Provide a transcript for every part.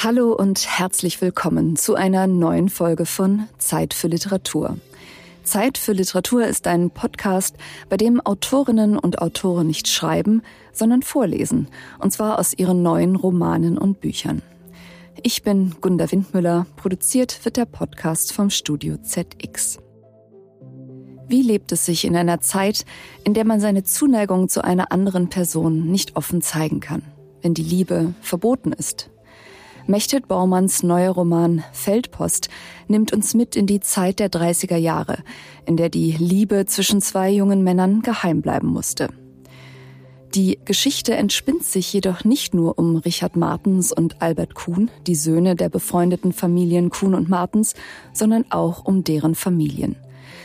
Hallo und herzlich willkommen zu einer neuen Folge von Zeit für Literatur. Zeit für Literatur ist ein Podcast, bei dem Autorinnen und Autoren nicht schreiben, sondern vorlesen, und zwar aus ihren neuen Romanen und Büchern. Ich bin Gunda Windmüller, produziert wird der Podcast vom Studio ZX. Wie lebt es sich in einer Zeit, in der man seine Zuneigung zu einer anderen Person nicht offen zeigen kann, wenn die Liebe verboten ist? Mechthild Baumanns neuer Roman Feldpost nimmt uns mit in die Zeit der 30er Jahre, in der die Liebe zwischen zwei jungen Männern geheim bleiben musste. Die Geschichte entspinnt sich jedoch nicht nur um Richard Martens und Albert Kuhn, die Söhne der befreundeten Familien Kuhn und Martens, sondern auch um deren Familien.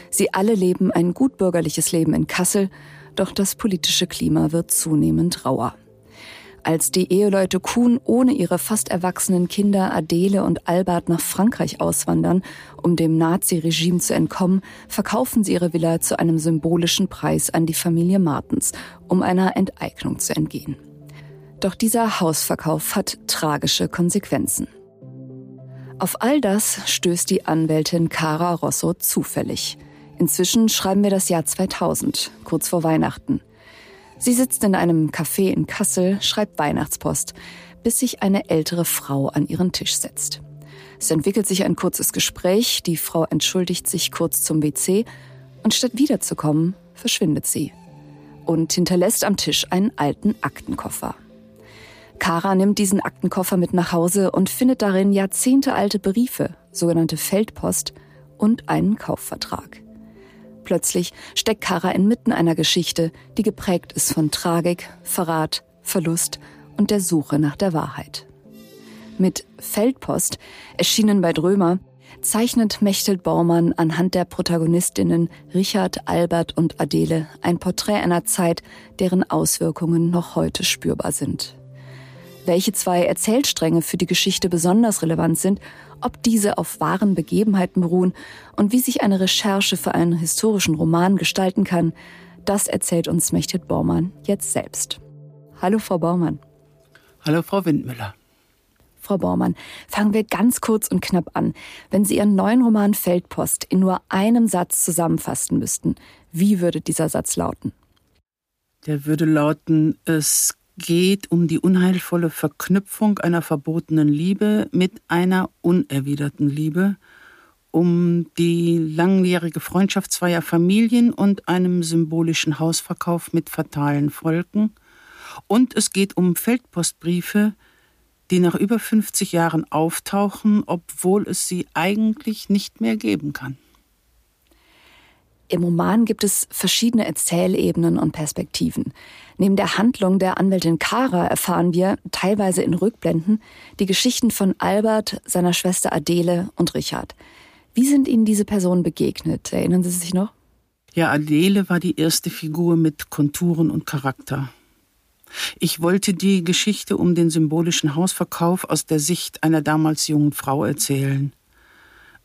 Sie alle leben ein gutbürgerliches Leben in Kassel, doch das politische Klima wird zunehmend rauer. Als die Eheleute Kuhn ohne ihre fast erwachsenen Kinder Adele und Albert nach Frankreich auswandern, um dem Nazi-Regime zu entkommen, verkaufen sie ihre Villa zu einem symbolischen Preis an die Familie Martens, um einer Enteignung zu entgehen. Doch dieser Hausverkauf hat tragische Konsequenzen. Auf all das stößt die Anwältin Cara Rosso zufällig. Inzwischen schreiben wir das Jahr 2000, kurz vor Weihnachten. Sie sitzt in einem Café in Kassel, schreibt Weihnachtspost, bis sich eine ältere Frau an ihren Tisch setzt. Es entwickelt sich ein kurzes Gespräch, die Frau entschuldigt sich kurz zum WC und statt wiederzukommen, verschwindet sie und hinterlässt am Tisch einen alten Aktenkoffer. Kara nimmt diesen Aktenkoffer mit nach Hause und findet darin jahrzehntealte Briefe, sogenannte Feldpost und einen Kaufvertrag. Plötzlich steckt Kara inmitten einer Geschichte, die geprägt ist von Tragik, Verrat, Verlust und der Suche nach der Wahrheit. Mit Feldpost, erschienen bei Drömer, zeichnet Mechthild Baumann anhand der Protagonistinnen Richard, Albert und Adele ein Porträt einer Zeit, deren Auswirkungen noch heute spürbar sind welche zwei Erzählstränge für die Geschichte besonders relevant sind, ob diese auf wahren Begebenheiten beruhen und wie sich eine Recherche für einen historischen Roman gestalten kann, das erzählt uns Mechthild Baumann jetzt selbst. Hallo, Frau Baumann. Hallo, Frau Windmüller. Frau Baumann, fangen wir ganz kurz und knapp an. Wenn Sie Ihren neuen Roman Feldpost in nur einem Satz zusammenfassen müssten, wie würde dieser Satz lauten? Der würde lauten, es geht um die unheilvolle Verknüpfung einer verbotenen Liebe mit einer unerwiderten Liebe, um die langjährige Freundschaft zweier Familien und einem symbolischen Hausverkauf mit fatalen Folgen. Und es geht um Feldpostbriefe, die nach über 50 Jahren auftauchen, obwohl es sie eigentlich nicht mehr geben kann. Im Roman gibt es verschiedene Erzählebenen und Perspektiven. Neben der Handlung der Anwältin Kara erfahren wir, teilweise in Rückblenden, die Geschichten von Albert, seiner Schwester Adele und Richard. Wie sind Ihnen diese Personen begegnet? Erinnern Sie sich noch? Ja, Adele war die erste Figur mit Konturen und Charakter. Ich wollte die Geschichte um den symbolischen Hausverkauf aus der Sicht einer damals jungen Frau erzählen.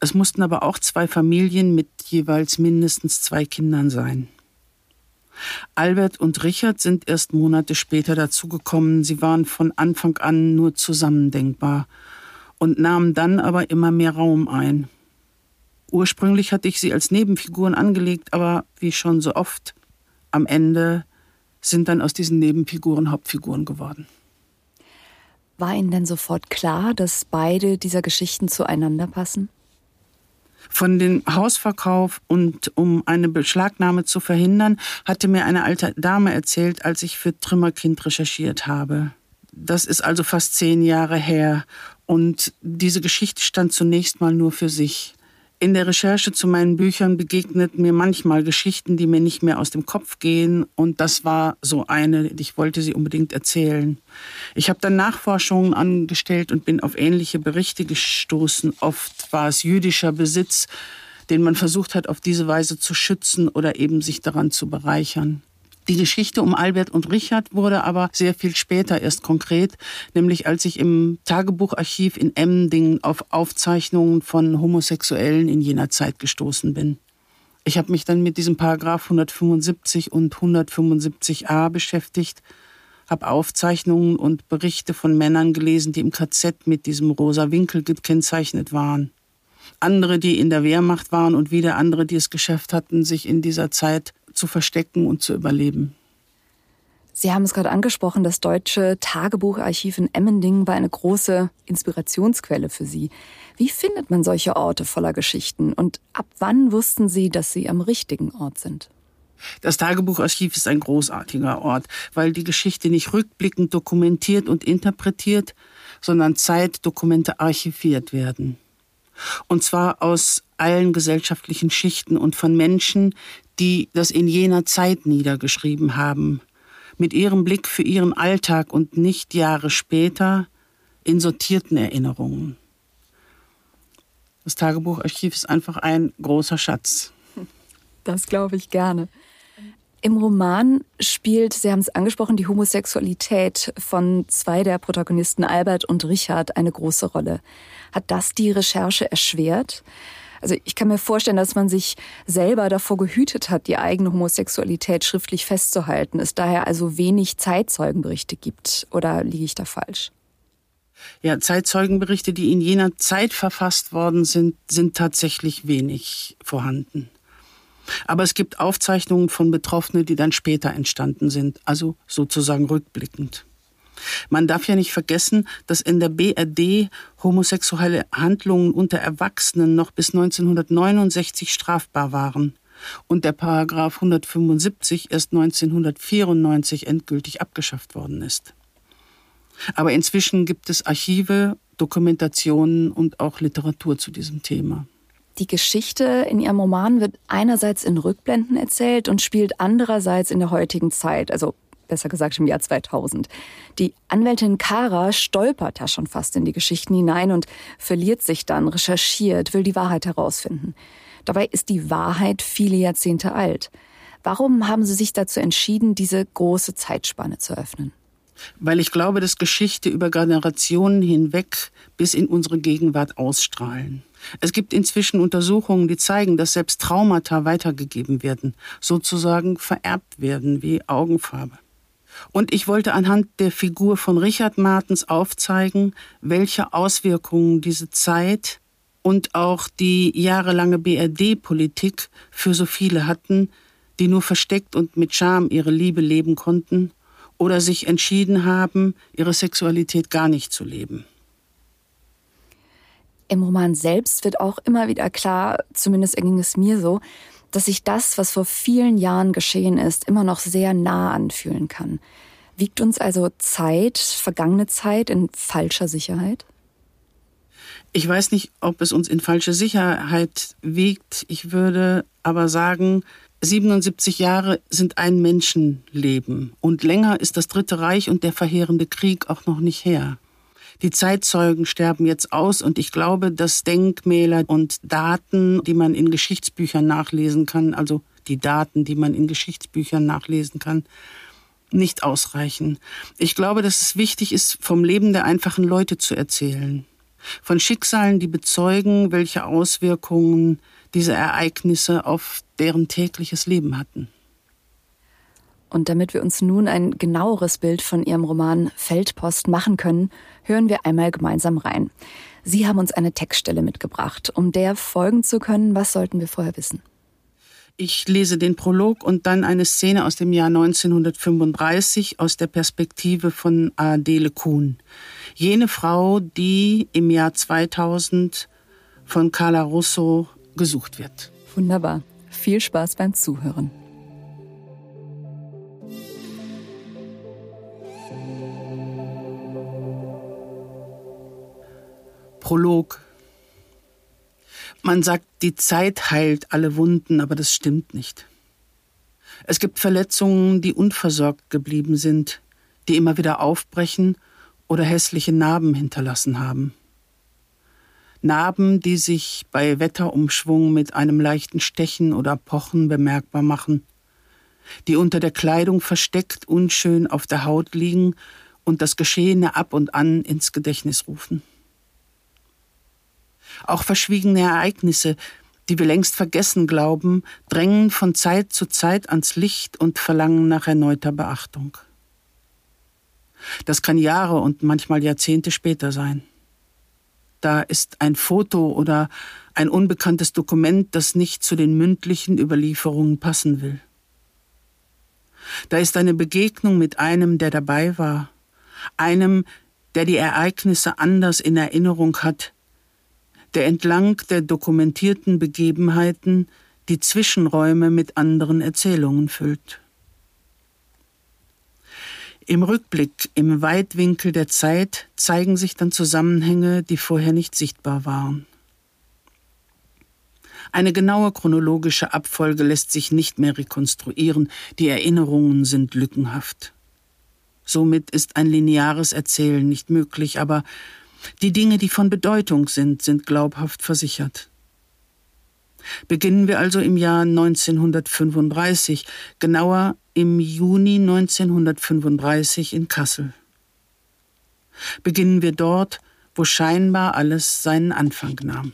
Es mussten aber auch zwei Familien mit jeweils mindestens zwei Kindern sein. Albert und Richard sind erst Monate später dazugekommen. Sie waren von Anfang an nur zusammendenkbar und nahmen dann aber immer mehr Raum ein. Ursprünglich hatte ich sie als Nebenfiguren angelegt, aber wie schon so oft, am Ende sind dann aus diesen Nebenfiguren Hauptfiguren geworden. War Ihnen denn sofort klar, dass beide dieser Geschichten zueinander passen? Von dem Hausverkauf und um eine Beschlagnahme zu verhindern, hatte mir eine alte Dame erzählt, als ich für Trümmerkind recherchiert habe. Das ist also fast zehn Jahre her. Und diese Geschichte stand zunächst mal nur für sich. In der Recherche zu meinen Büchern begegnet mir manchmal Geschichten, die mir nicht mehr aus dem Kopf gehen. Und das war so eine, ich wollte sie unbedingt erzählen. Ich habe dann Nachforschungen angestellt und bin auf ähnliche Berichte gestoßen. Oft war es jüdischer Besitz, den man versucht hat, auf diese Weise zu schützen oder eben sich daran zu bereichern. Die Geschichte um Albert und Richard wurde aber sehr viel später erst konkret, nämlich als ich im Tagebucharchiv in Emmendingen auf Aufzeichnungen von Homosexuellen in jener Zeit gestoßen bin. Ich habe mich dann mit diesem Paragraph 175 und 175a beschäftigt, habe Aufzeichnungen und Berichte von Männern gelesen, die im KZ mit diesem rosa Winkel gekennzeichnet waren. Andere, die in der Wehrmacht waren und wieder andere, die es geschafft hatten, sich in dieser Zeit zu verstecken und zu überleben. Sie haben es gerade angesprochen, das deutsche Tagebucharchiv in Emmendingen war eine große Inspirationsquelle für Sie. Wie findet man solche Orte voller Geschichten und ab wann wussten Sie, dass Sie am richtigen Ort sind? Das Tagebucharchiv ist ein großartiger Ort, weil die Geschichte nicht rückblickend dokumentiert und interpretiert, sondern Zeitdokumente archiviert werden. Und zwar aus allen gesellschaftlichen Schichten und von Menschen, die das in jener Zeit niedergeschrieben haben, mit ihrem Blick für ihren Alltag und nicht Jahre später in sortierten Erinnerungen. Das Tagebucharchiv ist einfach ein großer Schatz. Das glaube ich gerne. Im Roman spielt, Sie haben es angesprochen, die Homosexualität von zwei der Protagonisten, Albert und Richard, eine große Rolle. Hat das die Recherche erschwert? Also ich kann mir vorstellen, dass man sich selber davor gehütet hat, die eigene Homosexualität schriftlich festzuhalten, es daher also wenig Zeitzeugenberichte gibt. Oder liege ich da falsch? Ja, Zeitzeugenberichte, die in jener Zeit verfasst worden sind, sind tatsächlich wenig vorhanden. Aber es gibt Aufzeichnungen von Betroffenen, die dann später entstanden sind, also sozusagen rückblickend. Man darf ja nicht vergessen, dass in der BRD homosexuelle Handlungen unter Erwachsenen noch bis 1969 strafbar waren und der Paragraph 175 erst 1994 endgültig abgeschafft worden ist. Aber inzwischen gibt es Archive, Dokumentationen und auch Literatur zu diesem Thema. Die Geschichte in Ihrem Roman wird einerseits in Rückblenden erzählt und spielt andererseits in der heutigen Zeit, also besser gesagt im Jahr 2000. Die Anwältin Kara stolpert ja schon fast in die Geschichten hinein und verliert sich dann, recherchiert, will die Wahrheit herausfinden. Dabei ist die Wahrheit viele Jahrzehnte alt. Warum haben Sie sich dazu entschieden, diese große Zeitspanne zu öffnen? Weil ich glaube, dass Geschichte über Generationen hinweg bis in unsere Gegenwart ausstrahlen. Es gibt inzwischen Untersuchungen, die zeigen, dass selbst Traumata weitergegeben werden, sozusagen vererbt werden wie Augenfarbe. Und ich wollte anhand der Figur von Richard Martens aufzeigen, welche Auswirkungen diese Zeit und auch die jahrelange BRD-Politik für so viele hatten, die nur versteckt und mit Scham ihre Liebe leben konnten oder sich entschieden haben, ihre Sexualität gar nicht zu leben. Im Roman selbst wird auch immer wieder klar, zumindest ging es mir so, dass sich das, was vor vielen Jahren geschehen ist, immer noch sehr nah anfühlen kann. Wiegt uns also Zeit, vergangene Zeit in falscher Sicherheit? Ich weiß nicht, ob es uns in falsche Sicherheit wiegt. Ich würde aber sagen, 77 Jahre sind ein Menschenleben und länger ist das Dritte Reich und der verheerende Krieg auch noch nicht her. Die Zeitzeugen sterben jetzt aus und ich glaube, dass Denkmäler und Daten, die man in Geschichtsbüchern nachlesen kann, also die Daten, die man in Geschichtsbüchern nachlesen kann, nicht ausreichen. Ich glaube, dass es wichtig ist, vom Leben der einfachen Leute zu erzählen. Von Schicksalen, die bezeugen, welche Auswirkungen diese Ereignisse auf deren tägliches Leben hatten. Und damit wir uns nun ein genaueres Bild von Ihrem Roman Feldpost machen können, hören wir einmal gemeinsam rein. Sie haben uns eine Textstelle mitgebracht. Um der folgen zu können, was sollten wir vorher wissen? Ich lese den Prolog und dann eine Szene aus dem Jahr 1935 aus der Perspektive von Adele Kuhn. Jene Frau, die im Jahr 2000 von Carla Russo gesucht wird. Wunderbar. Viel Spaß beim Zuhören. Prolog. Man sagt, die Zeit heilt alle Wunden, aber das stimmt nicht. Es gibt Verletzungen, die unversorgt geblieben sind, die immer wieder aufbrechen oder hässliche Narben hinterlassen haben. Narben, die sich bei Wetterumschwung mit einem leichten Stechen oder Pochen bemerkbar machen, die unter der Kleidung versteckt unschön auf der Haut liegen und das Geschehene ab und an ins Gedächtnis rufen. Auch verschwiegene Ereignisse, die wir längst vergessen glauben, drängen von Zeit zu Zeit ans Licht und verlangen nach erneuter Beachtung. Das kann Jahre und manchmal Jahrzehnte später sein. Da ist ein Foto oder ein unbekanntes Dokument, das nicht zu den mündlichen Überlieferungen passen will. Da ist eine Begegnung mit einem, der dabei war, einem, der die Ereignisse anders in Erinnerung hat, der entlang der dokumentierten Begebenheiten die Zwischenräume mit anderen Erzählungen füllt. Im Rückblick, im Weitwinkel der Zeit zeigen sich dann Zusammenhänge, die vorher nicht sichtbar waren. Eine genaue chronologische Abfolge lässt sich nicht mehr rekonstruieren, die Erinnerungen sind lückenhaft. Somit ist ein lineares Erzählen nicht möglich, aber die Dinge, die von Bedeutung sind, sind glaubhaft versichert. Beginnen wir also im Jahr 1935, genauer im Juni 1935 in Kassel. Beginnen wir dort, wo scheinbar alles seinen Anfang nahm.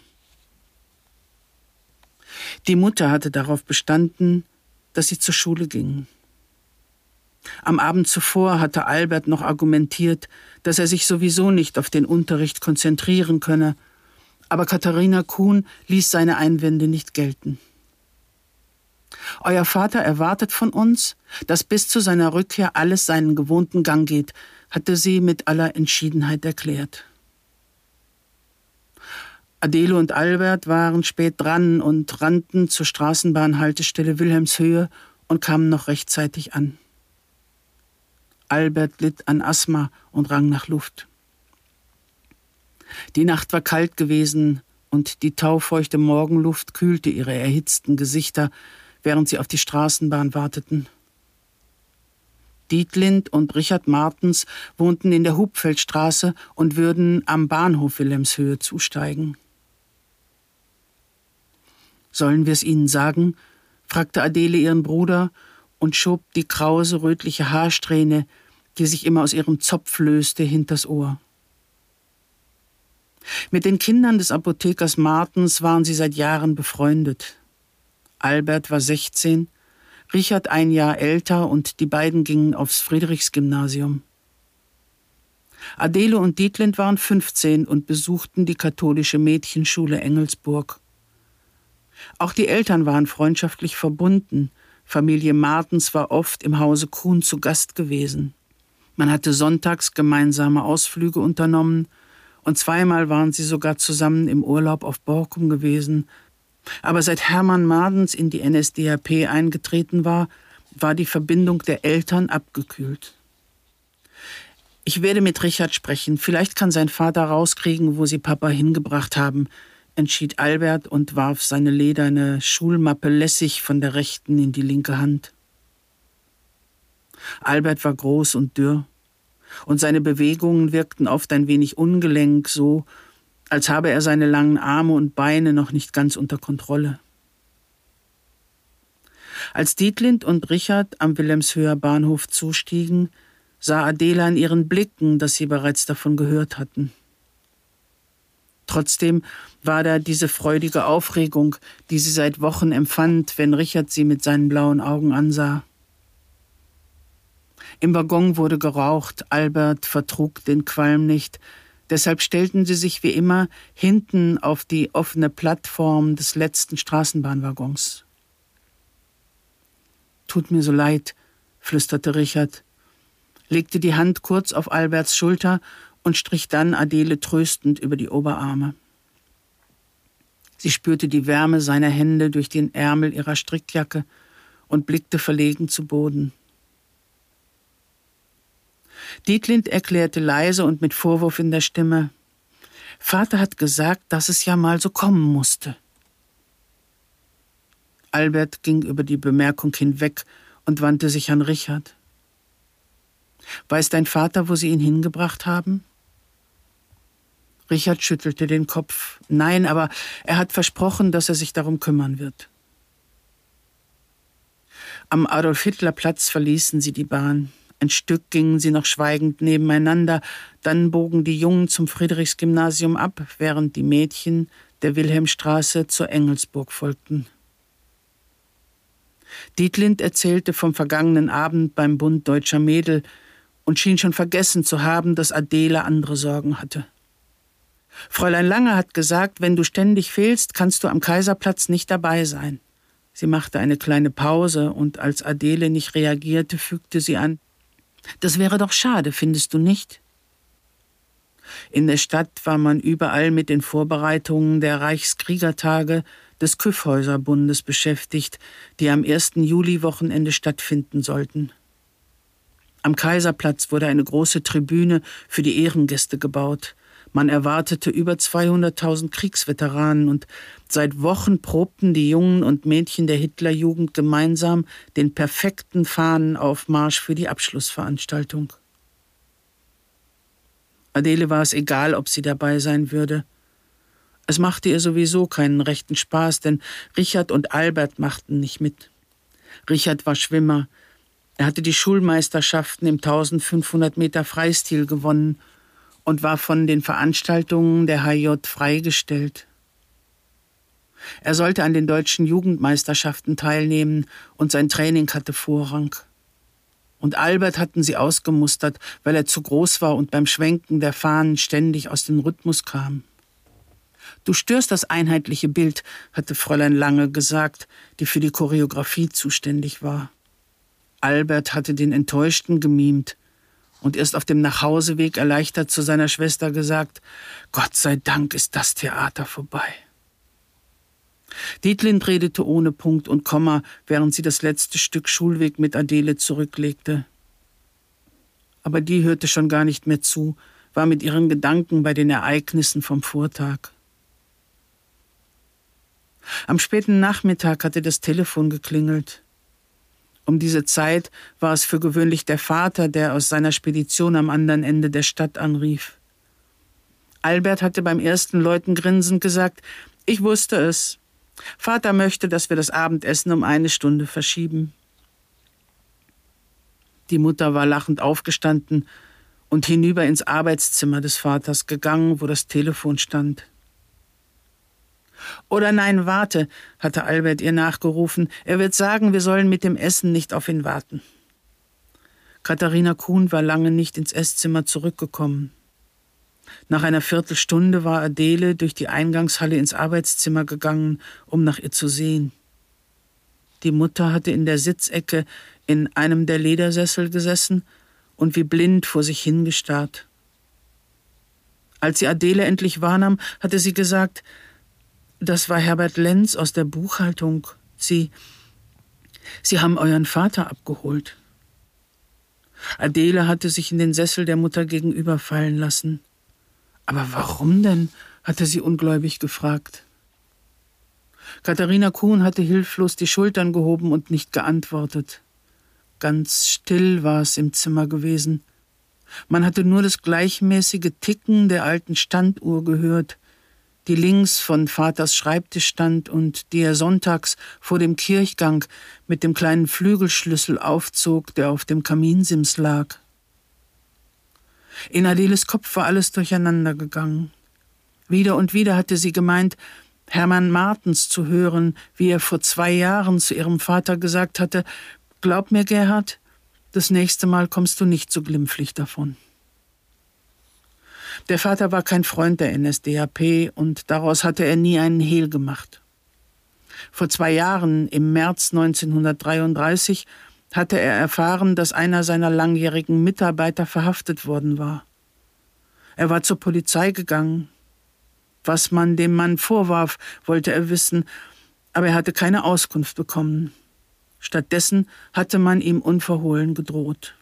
Die Mutter hatte darauf bestanden, dass sie zur Schule gingen. Am Abend zuvor hatte Albert noch argumentiert, dass er sich sowieso nicht auf den Unterricht konzentrieren könne, aber Katharina Kuhn ließ seine Einwände nicht gelten. Euer Vater erwartet von uns, dass bis zu seiner Rückkehr alles seinen gewohnten Gang geht, hatte sie mit aller Entschiedenheit erklärt. Adele und Albert waren spät dran und rannten zur Straßenbahnhaltestelle Wilhelmshöhe und kamen noch rechtzeitig an. Albert litt an Asthma und rang nach Luft. Die Nacht war kalt gewesen und die taufeuchte Morgenluft kühlte ihre erhitzten Gesichter, während sie auf die Straßenbahn warteten. Dietlind und Richard Martens wohnten in der Hubfeldstraße und würden am Bahnhof Wilhelmshöhe zusteigen. Sollen wir es ihnen sagen? fragte Adele ihren Bruder und schob die krause rötliche Haarsträhne, die sich immer aus ihrem Zopf löste, hinters Ohr. Mit den Kindern des Apothekers Martens waren sie seit Jahren befreundet. Albert war 16, Richard ein Jahr älter und die beiden gingen aufs Friedrichsgymnasium. Adele und Dietlind waren 15 und besuchten die katholische Mädchenschule Engelsburg. Auch die Eltern waren freundschaftlich verbunden. Familie Martens war oft im Hause Kuhn zu Gast gewesen. Man hatte sonntags gemeinsame Ausflüge unternommen und zweimal waren sie sogar zusammen im Urlaub auf Borkum gewesen. Aber seit Hermann Madens in die NSDAP eingetreten war, war die Verbindung der Eltern abgekühlt. Ich werde mit Richard sprechen. Vielleicht kann sein Vater rauskriegen, wo sie Papa hingebracht haben, entschied Albert und warf seine lederne Schulmappe lässig von der rechten in die linke Hand. Albert war groß und dürr und seine Bewegungen wirkten oft ein wenig ungelenk, so als habe er seine langen Arme und Beine noch nicht ganz unter Kontrolle. Als Dietlind und Richard am Wilhelmshöher Bahnhof zustiegen, sah Adela in ihren Blicken, dass sie bereits davon gehört hatten. Trotzdem war da diese freudige Aufregung, die sie seit Wochen empfand, wenn Richard sie mit seinen blauen Augen ansah. Im Waggon wurde geraucht, Albert vertrug den Qualm nicht, deshalb stellten sie sich wie immer hinten auf die offene Plattform des letzten Straßenbahnwaggons. Tut mir so leid, flüsterte Richard, legte die Hand kurz auf Alberts Schulter und strich dann Adele tröstend über die Oberarme. Sie spürte die Wärme seiner Hände durch den Ärmel ihrer Strickjacke und blickte verlegen zu Boden. Dietlind erklärte leise und mit Vorwurf in der Stimme Vater hat gesagt, dass es ja mal so kommen musste. Albert ging über die Bemerkung hinweg und wandte sich an Richard. Weiß dein Vater, wo sie ihn hingebracht haben? Richard schüttelte den Kopf. Nein, aber er hat versprochen, dass er sich darum kümmern wird. Am Adolf-Hitler-Platz verließen sie die Bahn. Ein Stück gingen sie noch schweigend nebeneinander, dann bogen die Jungen zum Friedrichsgymnasium ab, während die Mädchen der Wilhelmstraße zur Engelsburg folgten. Dietlind erzählte vom vergangenen Abend beim Bund deutscher Mädel und schien schon vergessen zu haben, dass Adele andere Sorgen hatte. Fräulein Lange hat gesagt, wenn du ständig fehlst, kannst du am Kaiserplatz nicht dabei sein. Sie machte eine kleine Pause und als Adele nicht reagierte, fügte sie an, das wäre doch schade, findest du nicht? In der Stadt war man überall mit den Vorbereitungen der Reichskriegertage des Kyffhäuserbundes beschäftigt, die am 1. Juli-Wochenende stattfinden sollten. Am Kaiserplatz wurde eine große Tribüne für die Ehrengäste gebaut. Man erwartete über 200.000 Kriegsveteranen und seit Wochen probten die Jungen und Mädchen der Hitlerjugend gemeinsam den perfekten Fahnenaufmarsch für die Abschlussveranstaltung. Adele war es egal, ob sie dabei sein würde. Es machte ihr sowieso keinen rechten Spaß, denn Richard und Albert machten nicht mit. Richard war Schwimmer. Er hatte die Schulmeisterschaften im 1500 Meter Freistil gewonnen und war von den Veranstaltungen der HJ freigestellt. Er sollte an den deutschen Jugendmeisterschaften teilnehmen und sein Training hatte Vorrang. Und Albert hatten sie ausgemustert, weil er zu groß war und beim Schwenken der Fahnen ständig aus dem Rhythmus kam. Du störst das einheitliche Bild, hatte Fräulein Lange gesagt, die für die Choreografie zuständig war. Albert hatte den Enttäuschten gemimt und erst auf dem Nachhauseweg erleichtert zu seiner Schwester gesagt, Gott sei Dank ist das Theater vorbei. Dietlind redete ohne Punkt und Komma, während sie das letzte Stück Schulweg mit Adele zurücklegte. Aber die hörte schon gar nicht mehr zu, war mit ihren Gedanken bei den Ereignissen vom Vortag. Am späten Nachmittag hatte das Telefon geklingelt. Um diese Zeit war es für gewöhnlich der Vater, der aus seiner Spedition am anderen Ende der Stadt anrief. Albert hatte beim ersten Läuten grinsend gesagt, ich wusste es. Vater möchte, dass wir das Abendessen um eine Stunde verschieben. Die Mutter war lachend aufgestanden und hinüber ins Arbeitszimmer des Vaters gegangen, wo das Telefon stand. Oder nein, warte, hatte Albert ihr nachgerufen. Er wird sagen, wir sollen mit dem Essen nicht auf ihn warten. Katharina Kuhn war lange nicht ins Esszimmer zurückgekommen. Nach einer Viertelstunde war Adele durch die Eingangshalle ins Arbeitszimmer gegangen, um nach ihr zu sehen. Die Mutter hatte in der Sitzecke in einem der Ledersessel gesessen und wie blind vor sich hingestarrt. Als sie Adele endlich wahrnahm, hatte sie gesagt, das war Herbert Lenz aus der Buchhaltung. Sie. Sie haben euren Vater abgeholt. Adele hatte sich in den Sessel der Mutter gegenüber fallen lassen. Aber warum denn? hatte sie ungläubig gefragt. Katharina Kuhn hatte hilflos die Schultern gehoben und nicht geantwortet. Ganz still war es im Zimmer gewesen. Man hatte nur das gleichmäßige Ticken der alten Standuhr gehört, die links von Vaters Schreibtisch stand und die er sonntags vor dem Kirchgang mit dem kleinen Flügelschlüssel aufzog, der auf dem Kaminsims lag. In Adeles Kopf war alles durcheinander gegangen. Wieder und wieder hatte sie gemeint, Hermann Martens zu hören, wie er vor zwei Jahren zu ihrem Vater gesagt hatte, Glaub mir, Gerhard, das nächste Mal kommst du nicht so glimpflich davon. Der Vater war kein Freund der NSDAP und daraus hatte er nie einen Hehl gemacht. Vor zwei Jahren, im März 1933, hatte er erfahren, dass einer seiner langjährigen Mitarbeiter verhaftet worden war. Er war zur Polizei gegangen. Was man dem Mann vorwarf, wollte er wissen, aber er hatte keine Auskunft bekommen. Stattdessen hatte man ihm unverhohlen gedroht.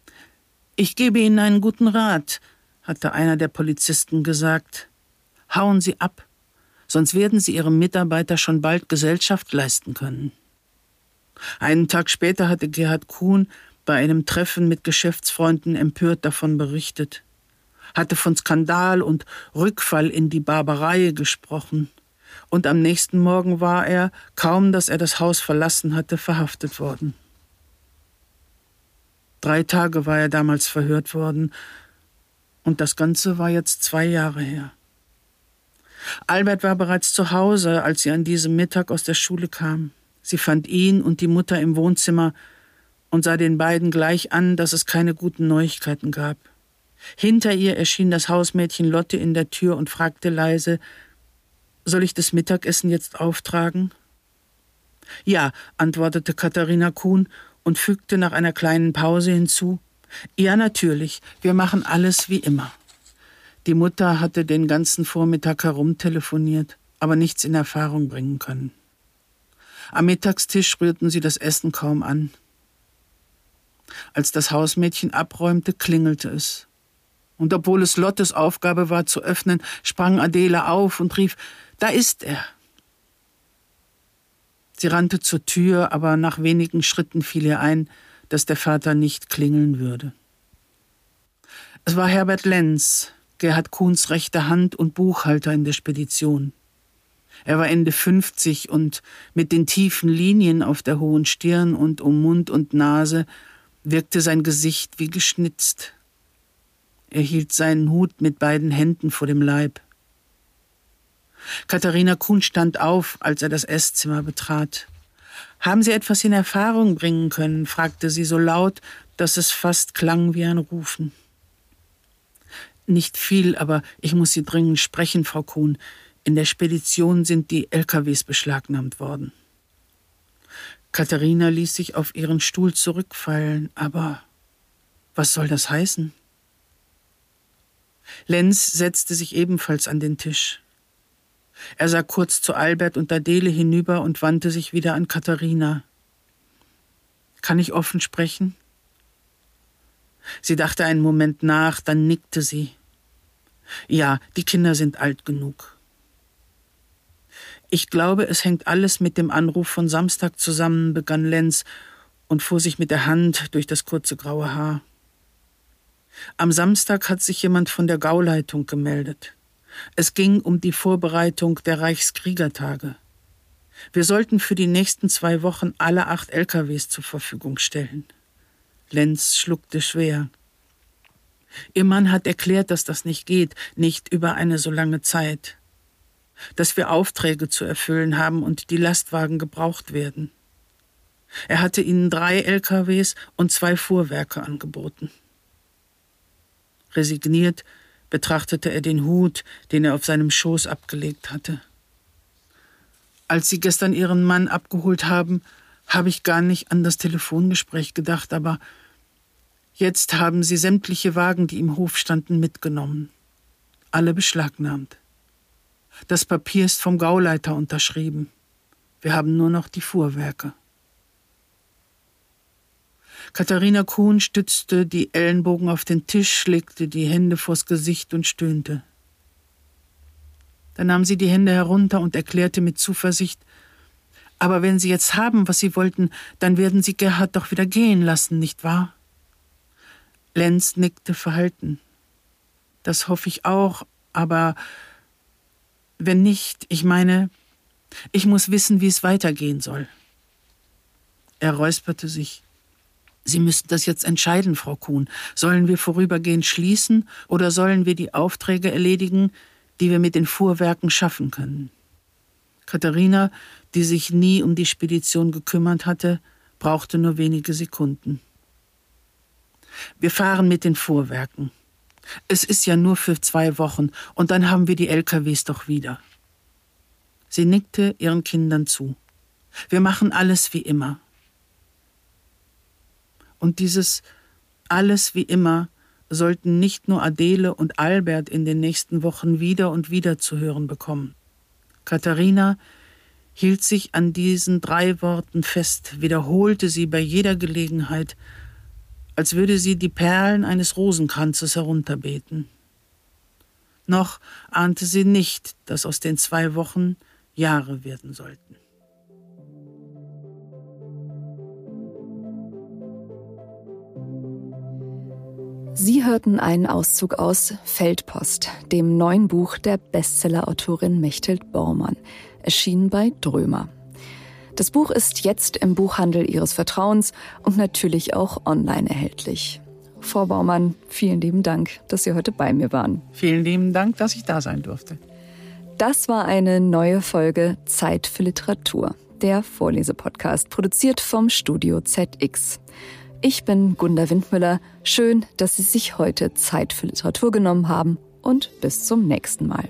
Ich gebe Ihnen einen guten Rat, hatte einer der Polizisten gesagt. Hauen Sie ab, sonst werden Sie Ihrem Mitarbeiter schon bald Gesellschaft leisten können. Einen Tag später hatte Gerhard Kuhn bei einem Treffen mit Geschäftsfreunden empört davon berichtet, hatte von Skandal und Rückfall in die Barbarei gesprochen, und am nächsten Morgen war er, kaum dass er das Haus verlassen hatte, verhaftet worden. Drei Tage war er damals verhört worden, und das Ganze war jetzt zwei Jahre her. Albert war bereits zu Hause, als sie an diesem Mittag aus der Schule kam. Sie fand ihn und die Mutter im Wohnzimmer und sah den beiden gleich an, dass es keine guten Neuigkeiten gab. Hinter ihr erschien das Hausmädchen Lotte in der Tür und fragte leise Soll ich das Mittagessen jetzt auftragen? Ja, antwortete Katharina Kuhn und fügte nach einer kleinen Pause hinzu Ja, natürlich, wir machen alles wie immer. Die Mutter hatte den ganzen Vormittag herumtelefoniert, aber nichts in Erfahrung bringen können. Am Mittagstisch rührten sie das Essen kaum an. Als das Hausmädchen abräumte, klingelte es. Und obwohl es Lottes Aufgabe war zu öffnen, sprang Adele auf und rief Da ist er. Sie rannte zur Tür, aber nach wenigen Schritten fiel ihr ein, dass der Vater nicht klingeln würde. Es war Herbert Lenz, Gerhard Kuhns rechte Hand und Buchhalter in der Spedition. Er war Ende 50 und mit den tiefen Linien auf der hohen Stirn und um Mund und Nase wirkte sein Gesicht wie geschnitzt. Er hielt seinen Hut mit beiden Händen vor dem Leib. Katharina Kuhn stand auf, als er das Esszimmer betrat. Haben Sie etwas in Erfahrung bringen können? fragte sie so laut, dass es fast klang wie ein Rufen. Nicht viel, aber ich muss Sie dringend sprechen, Frau Kuhn. In der Spedition sind die LKWs beschlagnahmt worden. Katharina ließ sich auf ihren Stuhl zurückfallen, aber was soll das heißen? Lenz setzte sich ebenfalls an den Tisch. Er sah kurz zu Albert und Adele hinüber und wandte sich wieder an Katharina. Kann ich offen sprechen? Sie dachte einen Moment nach, dann nickte sie. Ja, die Kinder sind alt genug. Ich glaube, es hängt alles mit dem Anruf von Samstag zusammen, begann Lenz und fuhr sich mit der Hand durch das kurze graue Haar. Am Samstag hat sich jemand von der Gauleitung gemeldet. Es ging um die Vorbereitung der Reichskriegertage. Wir sollten für die nächsten zwei Wochen alle acht LKWs zur Verfügung stellen. Lenz schluckte schwer. Ihr Mann hat erklärt, dass das nicht geht, nicht über eine so lange Zeit dass wir Aufträge zu erfüllen haben und die Lastwagen gebraucht werden. Er hatte ihnen drei LKWs und zwei Fuhrwerke angeboten. Resigniert betrachtete er den Hut, den er auf seinem Schoß abgelegt hatte. Als Sie gestern Ihren Mann abgeholt haben, habe ich gar nicht an das Telefongespräch gedacht, aber jetzt haben Sie sämtliche Wagen, die im Hof standen, mitgenommen. Alle beschlagnahmt. Das Papier ist vom Gauleiter unterschrieben. Wir haben nur noch die Fuhrwerke. Katharina Kuhn stützte die Ellenbogen auf den Tisch, legte die Hände vors Gesicht und stöhnte. Dann nahm sie die Hände herunter und erklärte mit Zuversicht, aber wenn Sie jetzt haben, was Sie wollten, dann werden Sie Gerhard doch wieder gehen lassen, nicht wahr? Lenz nickte verhalten. Das hoffe ich auch, aber wenn nicht, ich meine, ich muss wissen, wie es weitergehen soll. Er räusperte sich. Sie müssten das jetzt entscheiden, Frau Kuhn. Sollen wir vorübergehend schließen oder sollen wir die Aufträge erledigen, die wir mit den Fuhrwerken schaffen können? Katharina, die sich nie um die Spedition gekümmert hatte, brauchte nur wenige Sekunden. Wir fahren mit den Fuhrwerken. Es ist ja nur für zwei Wochen und dann haben wir die LKWs doch wieder. Sie nickte ihren Kindern zu. Wir machen alles wie immer. Und dieses alles wie immer sollten nicht nur Adele und Albert in den nächsten Wochen wieder und wieder zu hören bekommen. Katharina hielt sich an diesen drei Worten fest, wiederholte sie bei jeder Gelegenheit, als würde sie die Perlen eines Rosenkranzes herunterbeten. Noch ahnte sie nicht, dass aus den zwei Wochen Jahre werden sollten. Sie hörten einen Auszug aus Feldpost, dem neuen Buch der Bestsellerautorin Mechthild Bormann, erschienen bei Drömer. Das Buch ist jetzt im Buchhandel Ihres Vertrauens und natürlich auch online erhältlich. Frau Baumann, vielen lieben Dank, dass Sie heute bei mir waren. Vielen lieben Dank, dass ich da sein durfte. Das war eine neue Folge Zeit für Literatur, der Vorlesepodcast, produziert vom Studio ZX. Ich bin Gunda Windmüller. Schön, dass Sie sich heute Zeit für Literatur genommen haben und bis zum nächsten Mal.